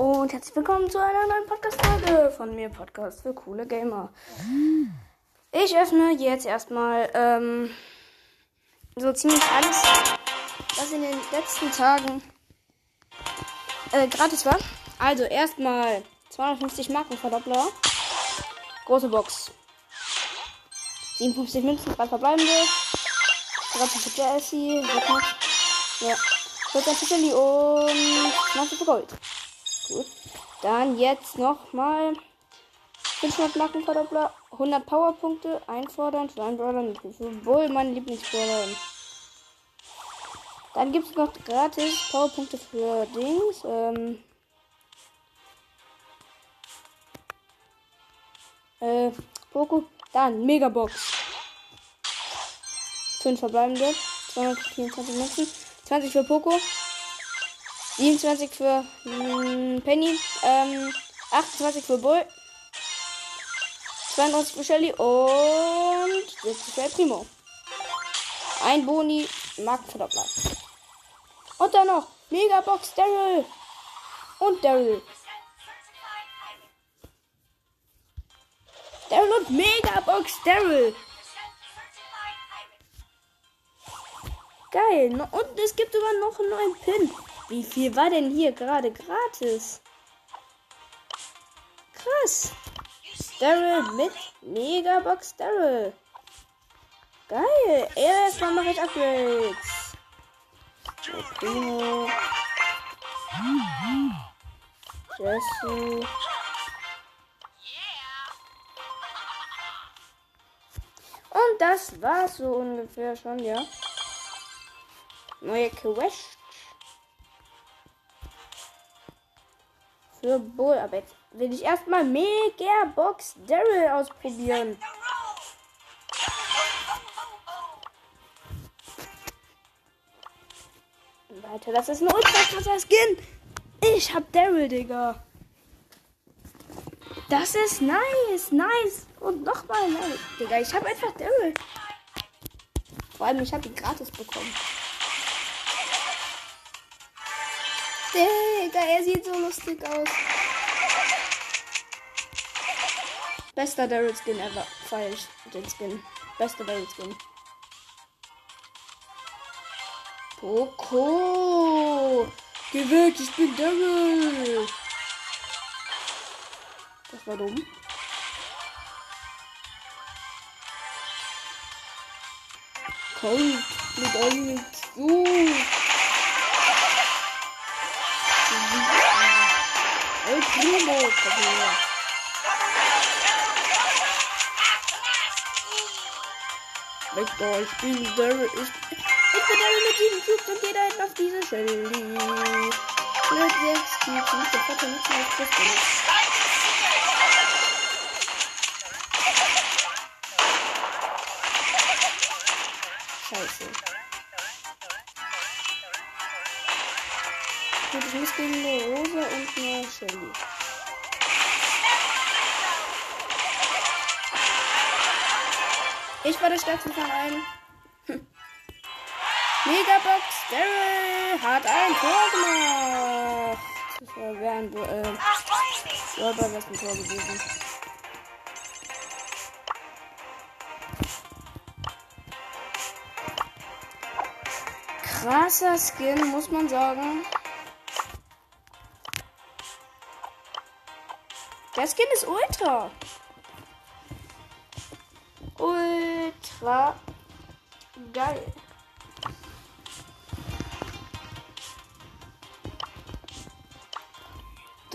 und herzlich willkommen zu einer neuen Podcast-Folge von mir, Podcast für coole Gamer. Ich öffne jetzt erstmal ähm, so ziemlich alles, was in den letzten Tagen äh, gratis war. Also erstmal 250 Markenverdoppler. Große Box. 57 Münzen, 3 verbleibende. 13 für. Ja. 14 für Shelly und 20 für Gold. Gut. Dann jetzt nochmal 500 Markenverdoppler, 100 Powerpunkte einfordern für einen Brawler mit Bull, mein Lieblingsbrawler. Dann gibt es noch gratis Powerpunkte für Dings. Ähm, äh, Poco. Dann Megabox. 5 verbleibende. 224 Münzen. 20 für Poco. 27 für mh, Penny. Ähm, 28 für Bull. 92 für Shelly und 60 für Primo. Ein Boni, Markenverdoppler. Und dann noch Megabox Daryl. Und Daryl. Daryl und Megabox Daryl. Geil. No- Und es gibt sogar noch einen neuen Pin. Wie viel war denn hier gerade gratis? Krass. Daryl mit Megabox Daryl. Geil. Erstmal mache ich Upgrades. Primo. Jesse. Und das war's so ungefähr schon, ja. Neue Quest. Für Bull. Aber jetzt will ich erstmal Mega Box Daryl ausprobieren. Weiter, das ist ein ultra krasser Skin. Ich hab Daryl, Digga. Das ist nice, nice. Und nochmal nice. Digga, ich hab einfach Daryl. Vor allem, ich hab ihn gratis bekommen. Digga, er sieht so lustig aus. Bester Daryl Skin ever. Feier ich den Skin. Bester Daryl Skin. Poco! Geh weg, ich bin Daryl! Das war dumm. Komm, mit euch zu! El Komm her. Weg da, ich bin Daryl. Ich, ich bin Daryl mit 7 Cubes und da hinten auf diese Shelly. Mit 6 Cubes und der Vater nicht mehr das Scheiße. Gut, ich muss gegen eine Rosa und Ich war der stärkste allen. Hm. Megabox Daryl hat ein Tor gemacht. Das war wäre ein äh, Räuber wäre ein Tor gewesen. Krasser Skin, muss man sagen. Der Skin ist ultra. Ultra geil.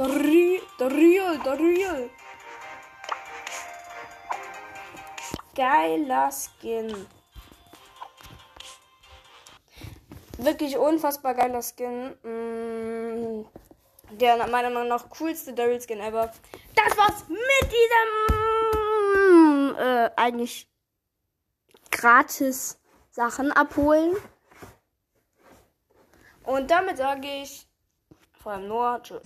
Rie- der Real, der Real. Geiler Skin. Wirklich unfassbar geiler Skin. Mm, der meiner Meinung nach coolste Daryl Skin ever. Das war's mit diesem äh, eigentlich gratis Sachen abholen. Und damit sage ich vor allem nur Tschüss.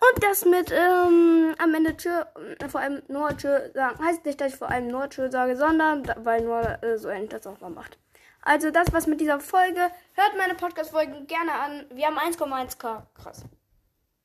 Und das mit ähm, am Ende Tschö, äh, vor allem nur Tschö sagen, heißt nicht, dass ich vor allem nur Tschö sage, sondern weil nur äh, so ein das auch mal macht. Also das was mit dieser Folge. Hört meine Podcast-Folgen gerne an. Wir haben 1,1k. Krass.